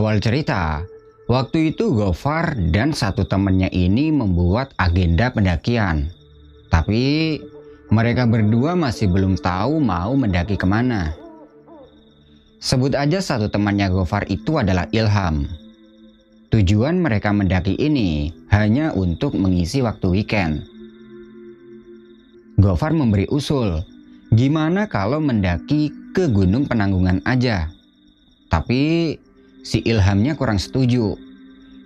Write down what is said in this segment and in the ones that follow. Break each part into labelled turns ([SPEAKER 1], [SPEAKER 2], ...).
[SPEAKER 1] Awal cerita, waktu itu Gofar dan satu temannya ini membuat agenda pendakian. Tapi mereka berdua masih belum tahu mau mendaki ke mana. Sebut aja satu temannya Gofar itu adalah Ilham. Tujuan mereka mendaki ini hanya untuk mengisi waktu weekend. Gofar memberi usul, gimana kalau mendaki ke Gunung Penanggungan aja. Tapi si Ilhamnya kurang setuju.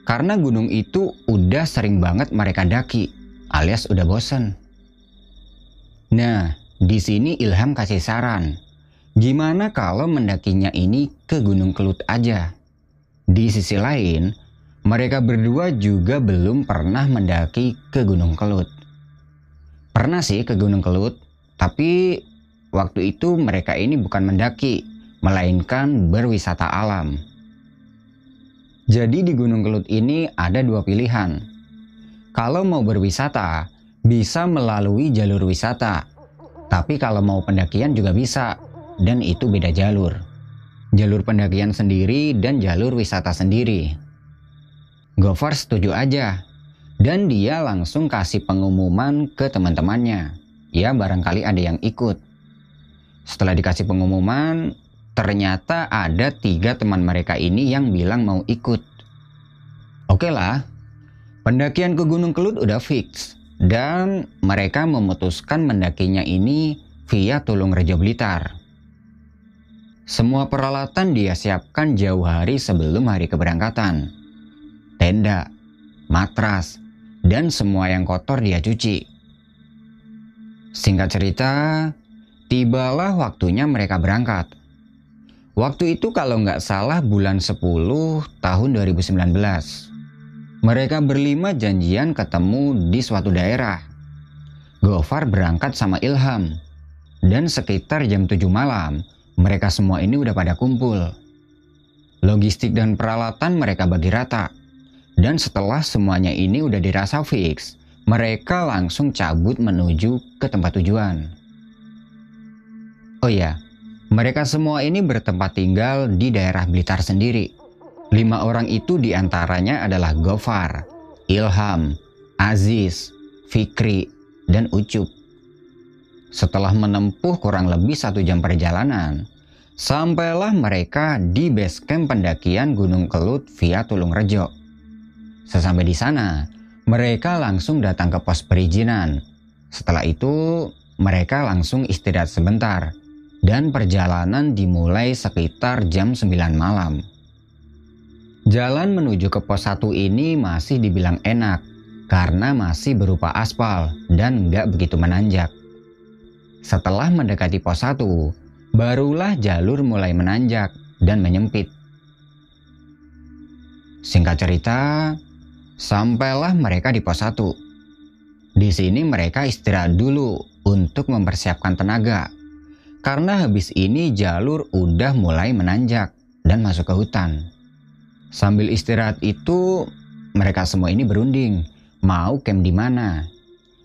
[SPEAKER 1] Karena gunung itu udah sering banget mereka daki, alias udah bosen. Nah, di sini Ilham kasih saran. Gimana kalau mendakinya ini ke Gunung Kelut aja? Di sisi lain, mereka berdua juga belum pernah mendaki ke Gunung Kelut. Pernah sih ke Gunung Kelut, tapi waktu itu mereka ini bukan mendaki, melainkan berwisata alam. Jadi di Gunung Kelut ini ada dua pilihan. Kalau mau berwisata, bisa melalui jalur wisata. Tapi kalau mau pendakian juga bisa, dan itu beda jalur. Jalur pendakian sendiri dan jalur wisata sendiri. Gofar setuju aja, dan dia langsung kasih pengumuman ke teman-temannya. Ya barangkali ada yang ikut. Setelah dikasih pengumuman, ternyata ada tiga teman mereka ini yang bilang mau ikut. Oke lah, pendakian ke Gunung Kelut udah fix dan mereka memutuskan mendakinya ini via Tulung Rejo Blitar. Semua peralatan dia siapkan jauh hari sebelum hari keberangkatan. Tenda, matras, dan semua yang kotor dia cuci. Singkat cerita, tibalah waktunya mereka berangkat. Waktu itu kalau nggak salah bulan 10 tahun 2019. Mereka berlima janjian ketemu di suatu daerah. Gofar berangkat sama Ilham. Dan sekitar jam 7 malam, mereka semua ini udah pada kumpul. Logistik dan peralatan mereka bagi rata. Dan setelah semuanya ini udah dirasa fix, mereka langsung cabut menuju ke tempat tujuan. Oh iya, mereka semua ini bertempat tinggal di daerah Blitar sendiri. Lima orang itu di antaranya adalah Gofar, Ilham, Aziz, Fikri, dan Ucup. Setelah menempuh kurang lebih satu jam perjalanan, sampailah mereka di base camp pendakian Gunung Kelut via Tulung Rejo. Sesampai di sana, mereka langsung datang ke pos perizinan. Setelah itu, mereka langsung istirahat sebentar dan perjalanan dimulai sekitar jam 9 malam. Jalan menuju ke pos 1 ini masih dibilang enak karena masih berupa aspal dan nggak begitu menanjak. Setelah mendekati pos 1, barulah jalur mulai menanjak dan menyempit. Singkat cerita, sampailah mereka di pos 1. Di sini mereka istirahat dulu untuk mempersiapkan tenaga. Karena habis ini jalur udah mulai menanjak dan masuk ke hutan. Sambil istirahat itu, mereka semua ini berunding mau camp di mana.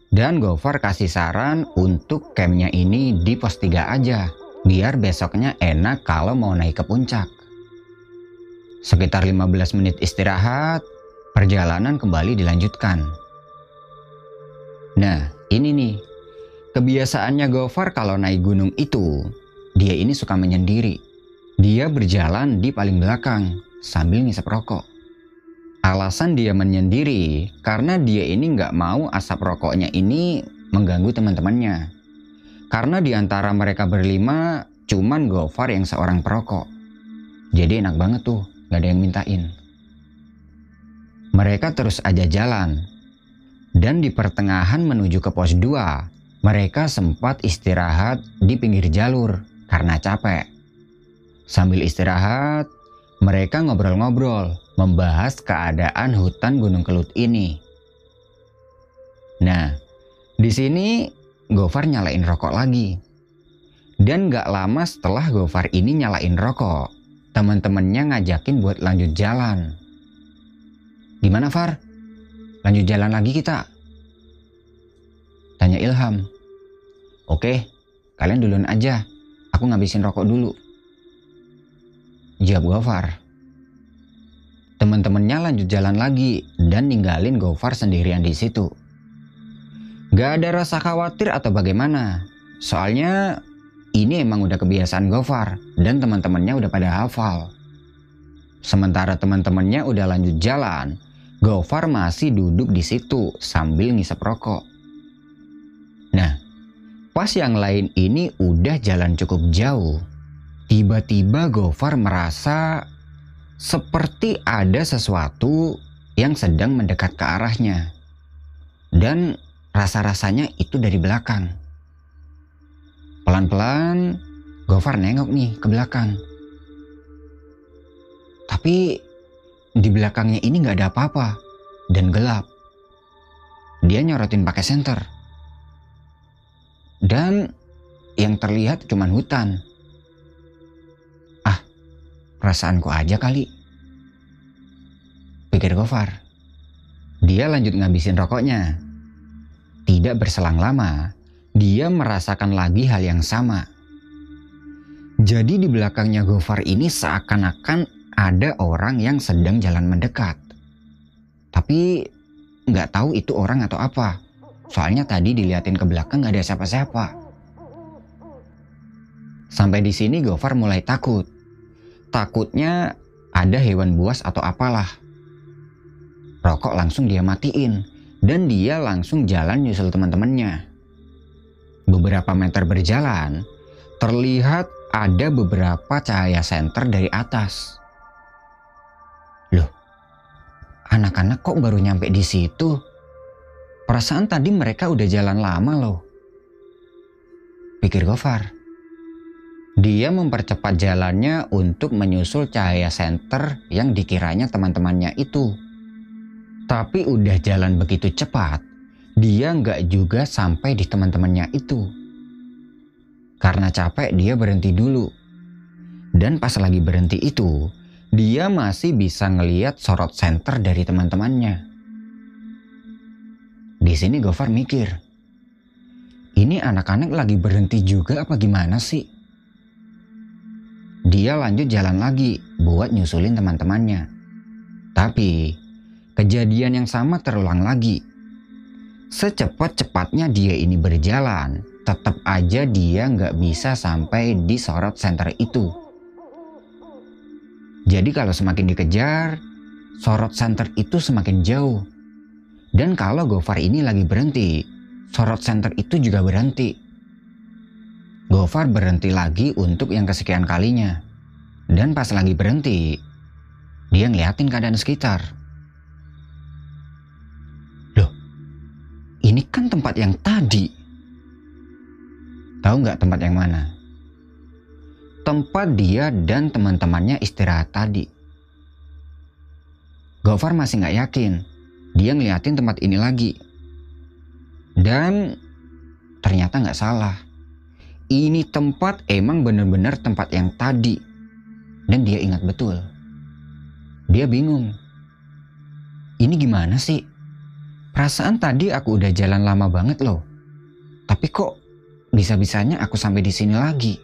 [SPEAKER 1] Dan Gofar kasih saran untuk campnya ini di pos 3 aja, biar besoknya enak kalau mau naik ke puncak. Sekitar 15 menit istirahat, perjalanan kembali dilanjutkan. Nah, ini nih, kebiasaannya Gofar kalau naik gunung itu, dia ini suka menyendiri. Dia berjalan di paling belakang, sambil ngisap rokok. Alasan dia menyendiri karena dia ini nggak mau asap rokoknya ini mengganggu teman-temannya. Karena di antara mereka berlima cuman Gofar yang seorang perokok. Jadi enak banget tuh, nggak ada yang mintain. Mereka terus aja jalan. Dan di pertengahan menuju ke pos 2, mereka sempat istirahat di pinggir jalur karena capek. Sambil istirahat, mereka ngobrol-ngobrol, membahas keadaan hutan Gunung Kelut ini. Nah, di sini Gofar nyalain rokok lagi. Dan gak lama setelah Gofar ini nyalain rokok, teman-temannya ngajakin buat lanjut jalan. Gimana Far? Lanjut jalan lagi kita? Tanya Ilham. Oke, kalian duluan aja. Aku ngabisin rokok dulu. Jawab Gofar. Teman-temannya lanjut jalan lagi dan ninggalin Gofar sendirian di situ. Gak ada rasa khawatir atau bagaimana. Soalnya ini emang udah kebiasaan Gofar dan teman-temannya udah pada hafal. Sementara teman-temannya udah lanjut jalan, Gofar masih duduk di situ sambil ngisep rokok. Pas yang lain ini udah jalan cukup jauh. Tiba-tiba Gofar merasa seperti ada sesuatu yang sedang mendekat ke arahnya. Dan rasa-rasanya itu dari belakang. Pelan-pelan Gofar nengok nih ke belakang. Tapi di belakangnya ini nggak ada apa-apa dan gelap. Dia nyorotin pakai senter. Dan yang terlihat cuma hutan. Ah, perasaanku aja kali. Pikir Gofar. Dia lanjut ngabisin rokoknya. Tidak berselang lama, dia merasakan lagi hal yang sama. Jadi di belakangnya Gofar ini seakan-akan ada orang yang sedang jalan mendekat. Tapi nggak tahu itu orang atau apa. Soalnya tadi diliatin ke belakang nggak ada siapa-siapa. Sampai di sini Gofar mulai takut. Takutnya ada hewan buas atau apalah. Rokok langsung dia matiin dan dia langsung jalan nyusul teman-temannya. Beberapa meter berjalan, terlihat ada beberapa cahaya senter dari atas. Anak-anak kok baru nyampe di situ? Perasaan tadi mereka udah jalan lama loh. Pikir Gofar. Dia mempercepat jalannya untuk menyusul cahaya senter yang dikiranya teman-temannya itu. Tapi udah jalan begitu cepat, dia nggak juga sampai di teman-temannya itu. Karena capek dia berhenti dulu. Dan pas lagi berhenti itu, dia masih bisa ngeliat sorot center dari teman-temannya. Di sini Gofar mikir, ini anak-anak lagi berhenti juga apa gimana sih? Dia lanjut jalan lagi buat nyusulin teman-temannya. Tapi kejadian yang sama terulang lagi. Secepat-cepatnya dia ini berjalan, tetap aja dia nggak bisa sampai di sorot center itu. Jadi kalau semakin dikejar, sorot center itu semakin jauh. Dan kalau Gofar ini lagi berhenti, sorot center itu juga berhenti. Gofar berhenti lagi untuk yang kesekian kalinya. Dan pas lagi berhenti, dia ngeliatin keadaan sekitar. Loh, ini kan tempat yang tadi. Tahu nggak tempat yang mana? tempat dia dan teman-temannya istirahat tadi. Gofar masih nggak yakin. Dia ngeliatin tempat ini lagi. Dan ternyata nggak salah. Ini tempat emang bener-bener tempat yang tadi. Dan dia ingat betul. Dia bingung. Ini gimana sih? Perasaan tadi aku udah jalan lama banget loh. Tapi kok bisa-bisanya aku sampai di sini lagi?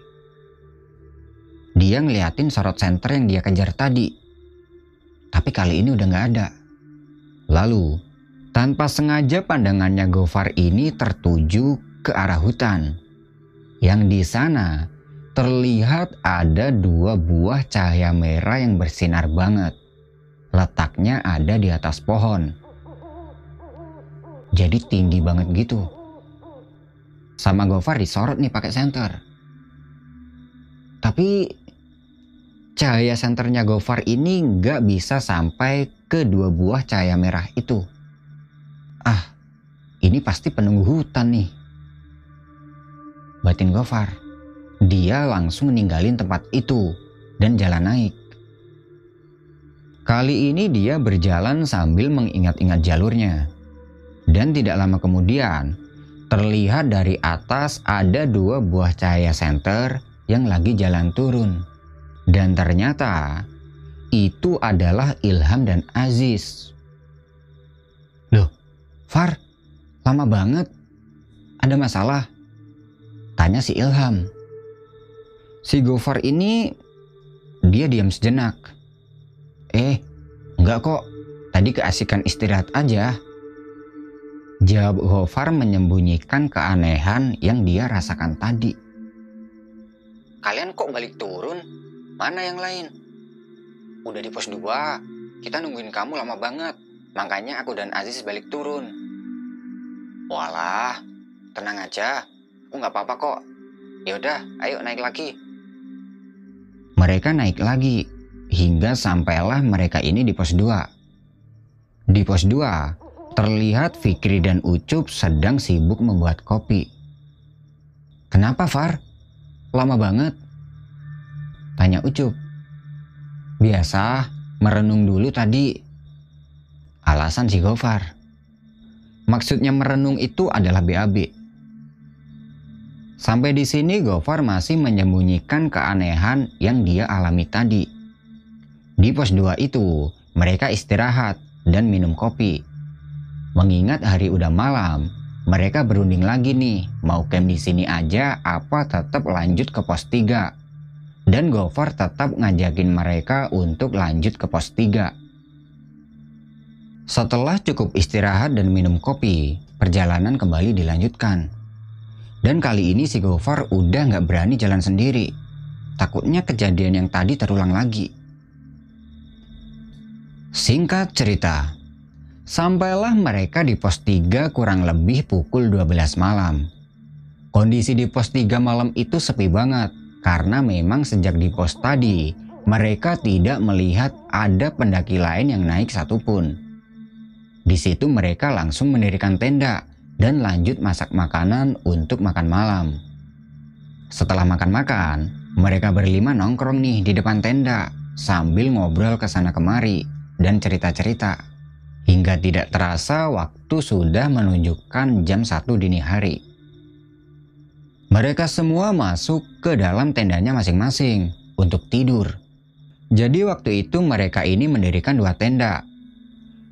[SPEAKER 1] Dia ngeliatin sorot center yang dia kejar tadi. Tapi kali ini udah nggak ada. Lalu, tanpa sengaja pandangannya Gofar ini tertuju ke arah hutan. Yang di sana terlihat ada dua buah cahaya merah yang bersinar banget. Letaknya ada di atas pohon. Jadi tinggi banget gitu. Sama Gofar disorot nih pakai senter. Tapi cahaya senternya Gofar ini nggak bisa sampai ke dua buah cahaya merah itu. Ah, ini pasti penunggu hutan nih. Batin Gofar. Dia langsung ninggalin tempat itu dan jalan naik. Kali ini dia berjalan sambil mengingat-ingat jalurnya. Dan tidak lama kemudian, terlihat dari atas ada dua buah cahaya senter yang lagi jalan turun. Dan ternyata itu adalah Ilham dan Aziz. Loh, Far, lama banget. Ada masalah? Tanya si Ilham. Si Gofar ini dia diam sejenak. Eh, Enggak kok, tadi keasikan istirahat aja. Jawab Gofar menyembunyikan keanehan yang dia rasakan tadi. Kalian kok balik turun? Mana yang lain? Udah di pos 2, kita nungguin kamu lama banget. Makanya aku dan Aziz balik turun. Walah, tenang aja. Aku nggak apa-apa kok. Yaudah, ayo naik lagi. Mereka naik lagi, hingga sampailah mereka ini di pos 2. Di pos 2, terlihat Fikri dan Ucup sedang sibuk membuat kopi. Kenapa Far? Lama banget. Tanya Ucup. Biasa, merenung dulu tadi. Alasan si Gofar. Maksudnya merenung itu adalah BAB. Sampai di sini Gofar masih menyembunyikan keanehan yang dia alami tadi. Di pos 2 itu, mereka istirahat dan minum kopi. Mengingat hari udah malam, mereka berunding lagi nih, mau camp di sini aja apa tetap lanjut ke pos 3. Dan Gofar tetap ngajakin mereka untuk lanjut ke pos 3. Setelah cukup istirahat dan minum kopi, perjalanan kembali dilanjutkan. Dan kali ini si Gofar udah nggak berani jalan sendiri. Takutnya kejadian yang tadi terulang lagi. Singkat cerita, sampailah mereka di pos 3 kurang lebih pukul 12 malam. Kondisi di pos 3 malam itu sepi banget karena memang sejak di pos tadi mereka tidak melihat ada pendaki lain yang naik satupun. Di situ mereka langsung mendirikan tenda dan lanjut masak makanan untuk makan malam. Setelah makan-makan, mereka berlima nongkrong nih di depan tenda sambil ngobrol ke sana kemari dan cerita-cerita. Hingga tidak terasa waktu sudah menunjukkan jam satu dini hari. Mereka semua masuk ke dalam tendanya masing-masing untuk tidur. Jadi waktu itu mereka ini mendirikan dua tenda.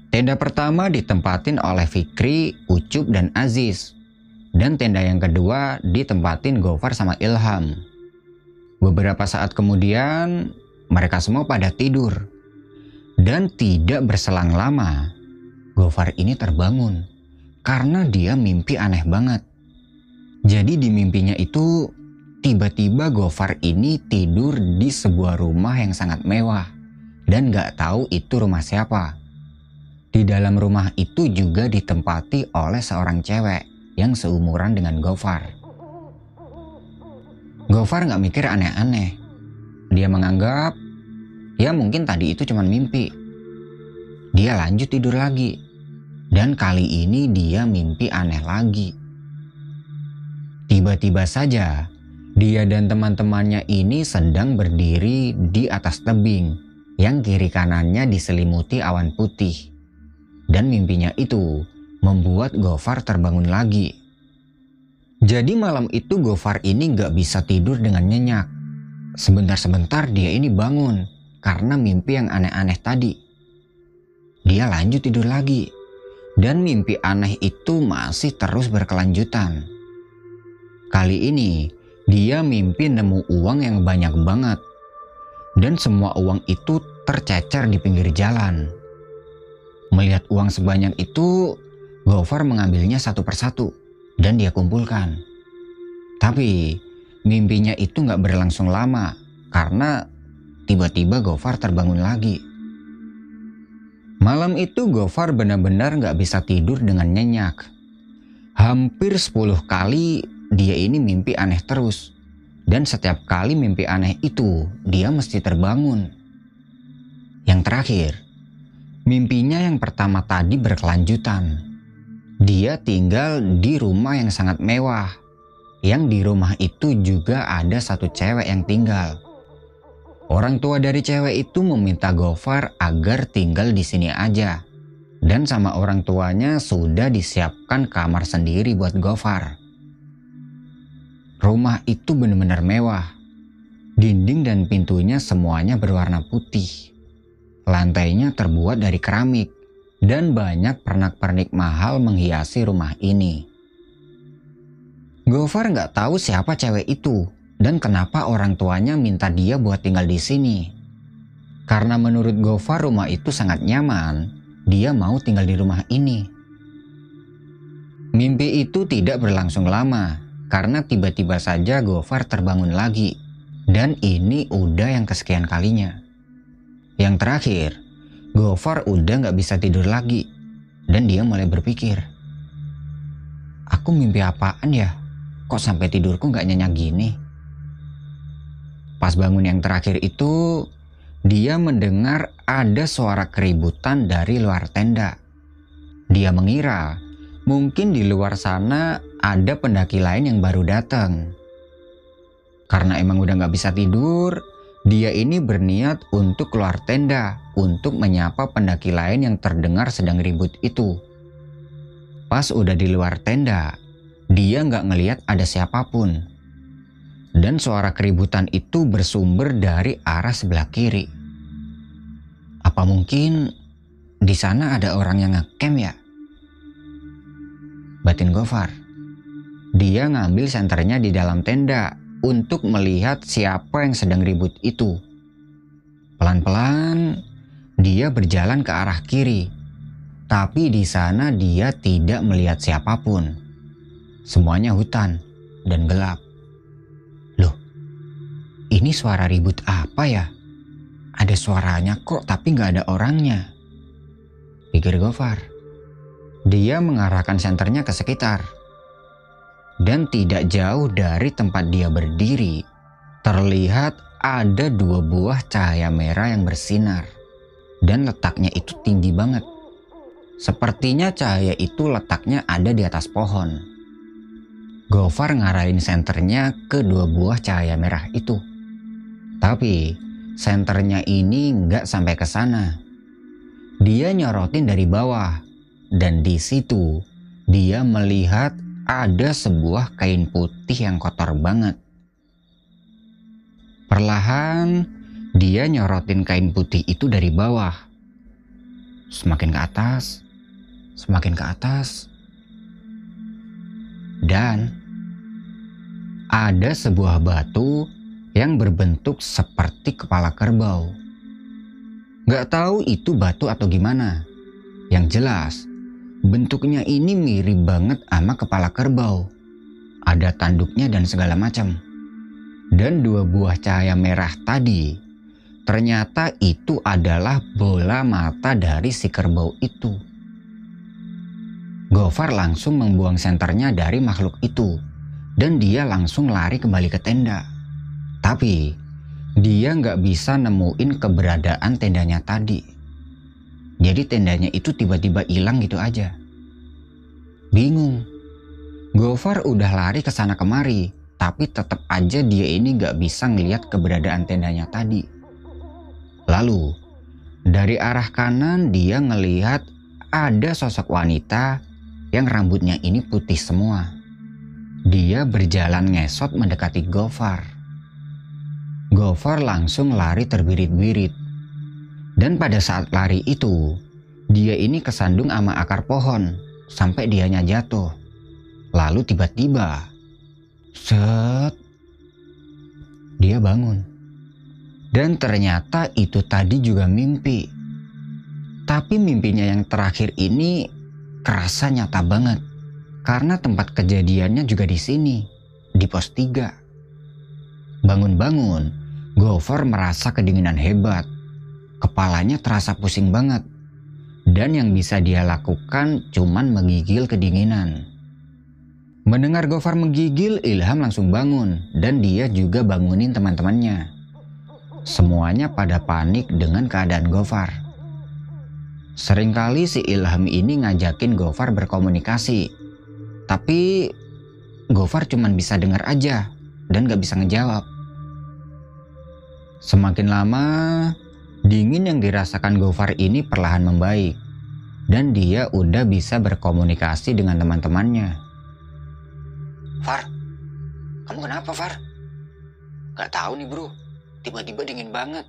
[SPEAKER 1] Tenda pertama ditempatin oleh Fikri, Ucup, dan Aziz. Dan tenda yang kedua ditempatin Gofar sama Ilham. Beberapa saat kemudian mereka semua pada tidur. Dan tidak berselang lama, Gofar ini terbangun karena dia mimpi aneh banget. Jadi di mimpinya itu tiba-tiba Gofar ini tidur di sebuah rumah yang sangat mewah dan gak tahu itu rumah siapa. Di dalam rumah itu juga ditempati oleh seorang cewek yang seumuran dengan Gofar. Gofar gak mikir aneh-aneh. Dia menganggap Ya mungkin tadi itu cuma mimpi. Dia lanjut tidur lagi. Dan kali ini dia mimpi aneh lagi. Tiba-tiba saja, dia dan teman-temannya ini sedang berdiri di atas tebing yang kiri kanannya diselimuti awan putih. Dan mimpinya itu membuat Gofar terbangun lagi. Jadi malam itu Gofar ini gak bisa tidur dengan nyenyak. Sebentar-sebentar dia ini bangun karena mimpi yang aneh-aneh tadi. Dia lanjut tidur lagi, dan mimpi aneh itu masih terus berkelanjutan. Kali ini, dia mimpi nemu uang yang banyak banget, dan semua uang itu tercecer di pinggir jalan. Melihat uang sebanyak itu, Gofar mengambilnya satu persatu dan dia kumpulkan. Tapi mimpinya itu nggak berlangsung lama karena Tiba-tiba Gofar terbangun lagi. Malam itu Gofar benar-benar gak bisa tidur dengan nyenyak. Hampir 10 kali dia ini mimpi aneh terus. Dan setiap kali mimpi aneh itu dia mesti terbangun. Yang terakhir, mimpinya yang pertama tadi berkelanjutan. Dia tinggal di rumah yang sangat mewah. Yang di rumah itu juga ada satu cewek yang tinggal. Orang tua dari cewek itu meminta Gofar agar tinggal di sini aja. Dan sama orang tuanya sudah disiapkan kamar sendiri buat Gofar. Rumah itu benar-benar mewah. Dinding dan pintunya semuanya berwarna putih. Lantainya terbuat dari keramik dan banyak pernak-pernik mahal menghiasi rumah ini. Gofar nggak tahu siapa cewek itu dan kenapa orang tuanya minta dia buat tinggal di sini. Karena menurut Gofar rumah itu sangat nyaman, dia mau tinggal di rumah ini. Mimpi itu tidak berlangsung lama, karena tiba-tiba saja Gofar terbangun lagi. Dan ini udah yang kesekian kalinya. Yang terakhir, Gofar udah gak bisa tidur lagi. Dan dia mulai berpikir, Aku mimpi apaan ya? Kok sampai tidurku gak nyenyak gini? Pas bangun yang terakhir itu, dia mendengar ada suara keributan dari luar tenda. Dia mengira mungkin di luar sana ada pendaki lain yang baru datang. Karena emang udah gak bisa tidur, dia ini berniat untuk keluar tenda untuk menyapa pendaki lain yang terdengar sedang ribut itu. Pas udah di luar tenda, dia nggak ngeliat ada siapa pun dan suara keributan itu bersumber dari arah sebelah kiri. Apa mungkin di sana ada orang yang ngecamp ya? Batin Gofar. Dia ngambil senternya di dalam tenda untuk melihat siapa yang sedang ribut itu. Pelan-pelan dia berjalan ke arah kiri. Tapi di sana dia tidak melihat siapa pun. Semuanya hutan dan gelap. Ini suara ribut apa ya? Ada suaranya kok tapi nggak ada orangnya. Pikir Gofar. Dia mengarahkan senternya ke sekitar. Dan tidak jauh dari tempat dia berdiri, terlihat ada dua buah cahaya merah yang bersinar. Dan letaknya itu tinggi banget. Sepertinya cahaya itu letaknya ada di atas pohon. Gofar ngarahin senternya ke dua buah cahaya merah itu. Tapi senternya ini nggak sampai ke sana. Dia nyorotin dari bawah dan di situ dia melihat ada sebuah kain putih yang kotor banget. Perlahan dia nyorotin kain putih itu dari bawah. Semakin ke atas, semakin ke atas. Dan ada sebuah batu yang berbentuk seperti kepala kerbau. Gak tahu itu batu atau gimana. Yang jelas, bentuknya ini mirip banget sama kepala kerbau. Ada tanduknya dan segala macam. Dan dua buah cahaya merah tadi, ternyata itu adalah bola mata dari si kerbau itu. Gofar langsung membuang senternya dari makhluk itu, dan dia langsung lari kembali ke tenda. Tapi dia nggak bisa nemuin keberadaan tendanya tadi. Jadi tendanya itu tiba-tiba hilang gitu aja. Bingung. Gofar udah lari ke sana kemari, tapi tetap aja dia ini nggak bisa ngeliat keberadaan tendanya tadi. Lalu, dari arah kanan dia ngelihat ada sosok wanita yang rambutnya ini putih semua. Dia berjalan ngesot mendekati Gofar. Gofar langsung lari terbirit-birit. Dan pada saat lari itu, dia ini kesandung sama akar pohon sampai dianya jatuh. Lalu tiba-tiba, set, dia bangun. Dan ternyata itu tadi juga mimpi. Tapi mimpinya yang terakhir ini kerasa nyata banget. Karena tempat kejadiannya juga di sini, di pos 3. Bangun-bangun, Gofar merasa kedinginan hebat. Kepalanya terasa pusing banget. Dan yang bisa dia lakukan cuman menggigil kedinginan. Mendengar Gofar menggigil, Ilham langsung bangun dan dia juga bangunin teman-temannya. Semuanya pada panik dengan keadaan Gofar. Seringkali si Ilham ini ngajakin Gofar berkomunikasi. Tapi Gofar cuma bisa dengar aja dan gak bisa ngejawab. Semakin lama, dingin yang dirasakan Gofar ini perlahan membaik. Dan dia udah bisa berkomunikasi dengan teman-temannya.
[SPEAKER 2] Far, kamu kenapa Far? Gak tahu nih bro, tiba-tiba dingin banget.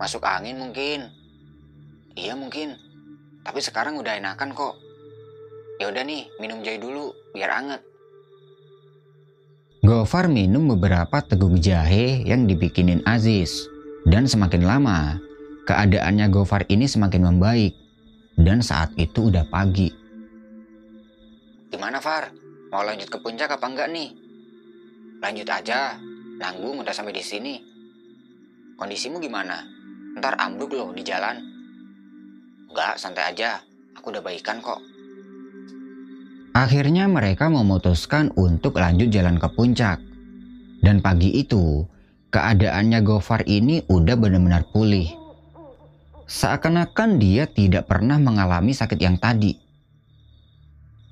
[SPEAKER 2] Masuk angin mungkin. Iya mungkin, tapi sekarang udah enakan kok. Ya udah nih, minum jahe dulu biar anget.
[SPEAKER 1] Gofar minum beberapa teguk jahe yang dibikinin Aziz. Dan semakin lama, keadaannya Gofar ini semakin membaik. Dan saat itu udah pagi.
[SPEAKER 2] Gimana Far? Mau lanjut ke puncak apa enggak nih? Lanjut aja. Nanggung udah sampai di sini. Kondisimu gimana? Ntar ambruk loh di jalan. Enggak, santai aja. Aku udah baikan kok.
[SPEAKER 1] Akhirnya mereka memutuskan untuk lanjut jalan ke puncak. Dan pagi itu, keadaannya Gofar ini udah benar-benar pulih. Seakan-akan dia tidak pernah mengalami sakit yang tadi.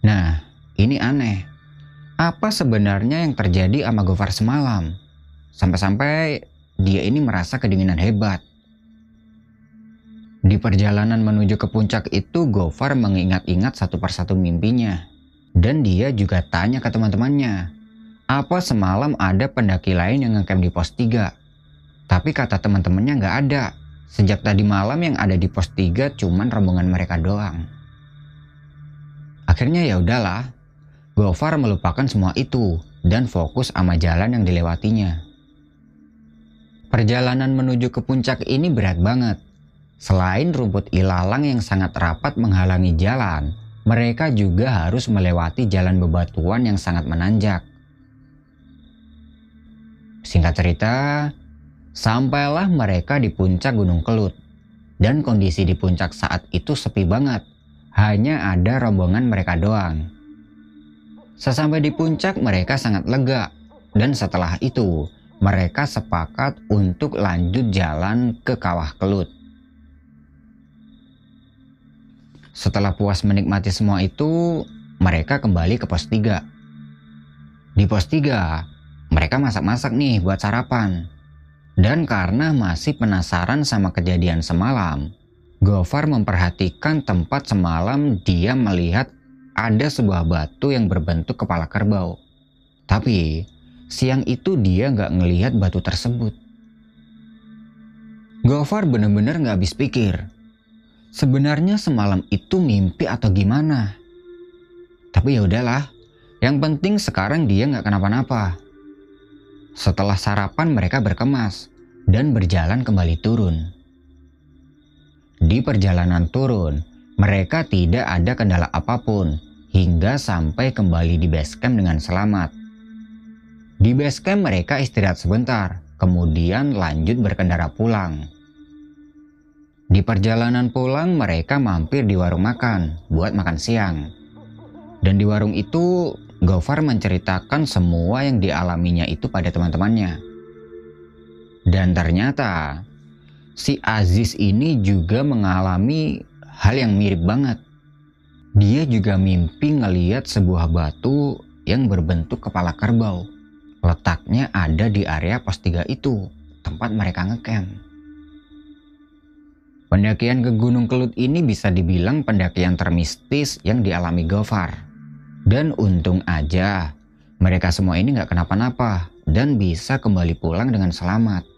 [SPEAKER 1] Nah, ini aneh. Apa sebenarnya yang terjadi sama Gofar semalam? Sampai-sampai dia ini merasa kedinginan hebat. Di perjalanan menuju ke puncak itu Gofar mengingat-ingat satu persatu mimpinya. Dan dia juga tanya ke teman-temannya, apa semalam ada pendaki lain yang ngecamp di pos 3? Tapi kata teman-temannya nggak ada. Sejak tadi malam yang ada di pos 3 cuman rombongan mereka doang. Akhirnya ya udahlah. Gofar melupakan semua itu dan fokus sama jalan yang dilewatinya. Perjalanan menuju ke puncak ini berat banget. Selain rumput ilalang yang sangat rapat menghalangi jalan, mereka juga harus melewati jalan bebatuan yang sangat menanjak. Singkat cerita, Sampailah mereka di puncak Gunung Kelut. Dan kondisi di puncak saat itu sepi banget. Hanya ada rombongan mereka doang. Sesampai di puncak mereka sangat lega. Dan setelah itu mereka sepakat untuk lanjut jalan ke Kawah Kelut. Setelah puas menikmati semua itu, mereka kembali ke pos 3. Di pos 3, mereka masak-masak nih buat sarapan. Dan karena masih penasaran sama kejadian semalam, Gofar memperhatikan tempat semalam dia melihat ada sebuah batu yang berbentuk kepala kerbau. Tapi siang itu dia nggak ngelihat batu tersebut. Gofar bener-bener nggak habis pikir. Sebenarnya semalam itu mimpi atau gimana? Tapi ya udahlah, yang penting sekarang dia nggak kenapa-napa. Setelah sarapan mereka berkemas dan berjalan kembali turun. Di perjalanan turun, mereka tidak ada kendala apa pun hingga sampai kembali di base camp dengan selamat. Di base camp mereka istirahat sebentar, kemudian lanjut berkendara pulang. Di perjalanan pulang mereka mampir di warung makan buat makan siang. Dan di warung itu Gofar menceritakan semua yang dialaminya itu pada teman-temannya. Dan ternyata si Aziz ini juga mengalami hal yang mirip banget. Dia juga mimpi ngeliat sebuah batu yang berbentuk kepala kerbau. Letaknya ada di area pos 3 itu, tempat mereka ngecamp. Pendakian ke Gunung Kelut ini bisa dibilang pendakian termistis yang dialami Gofar. Dan untung aja mereka semua ini nggak kenapa-napa dan bisa kembali pulang dengan selamat.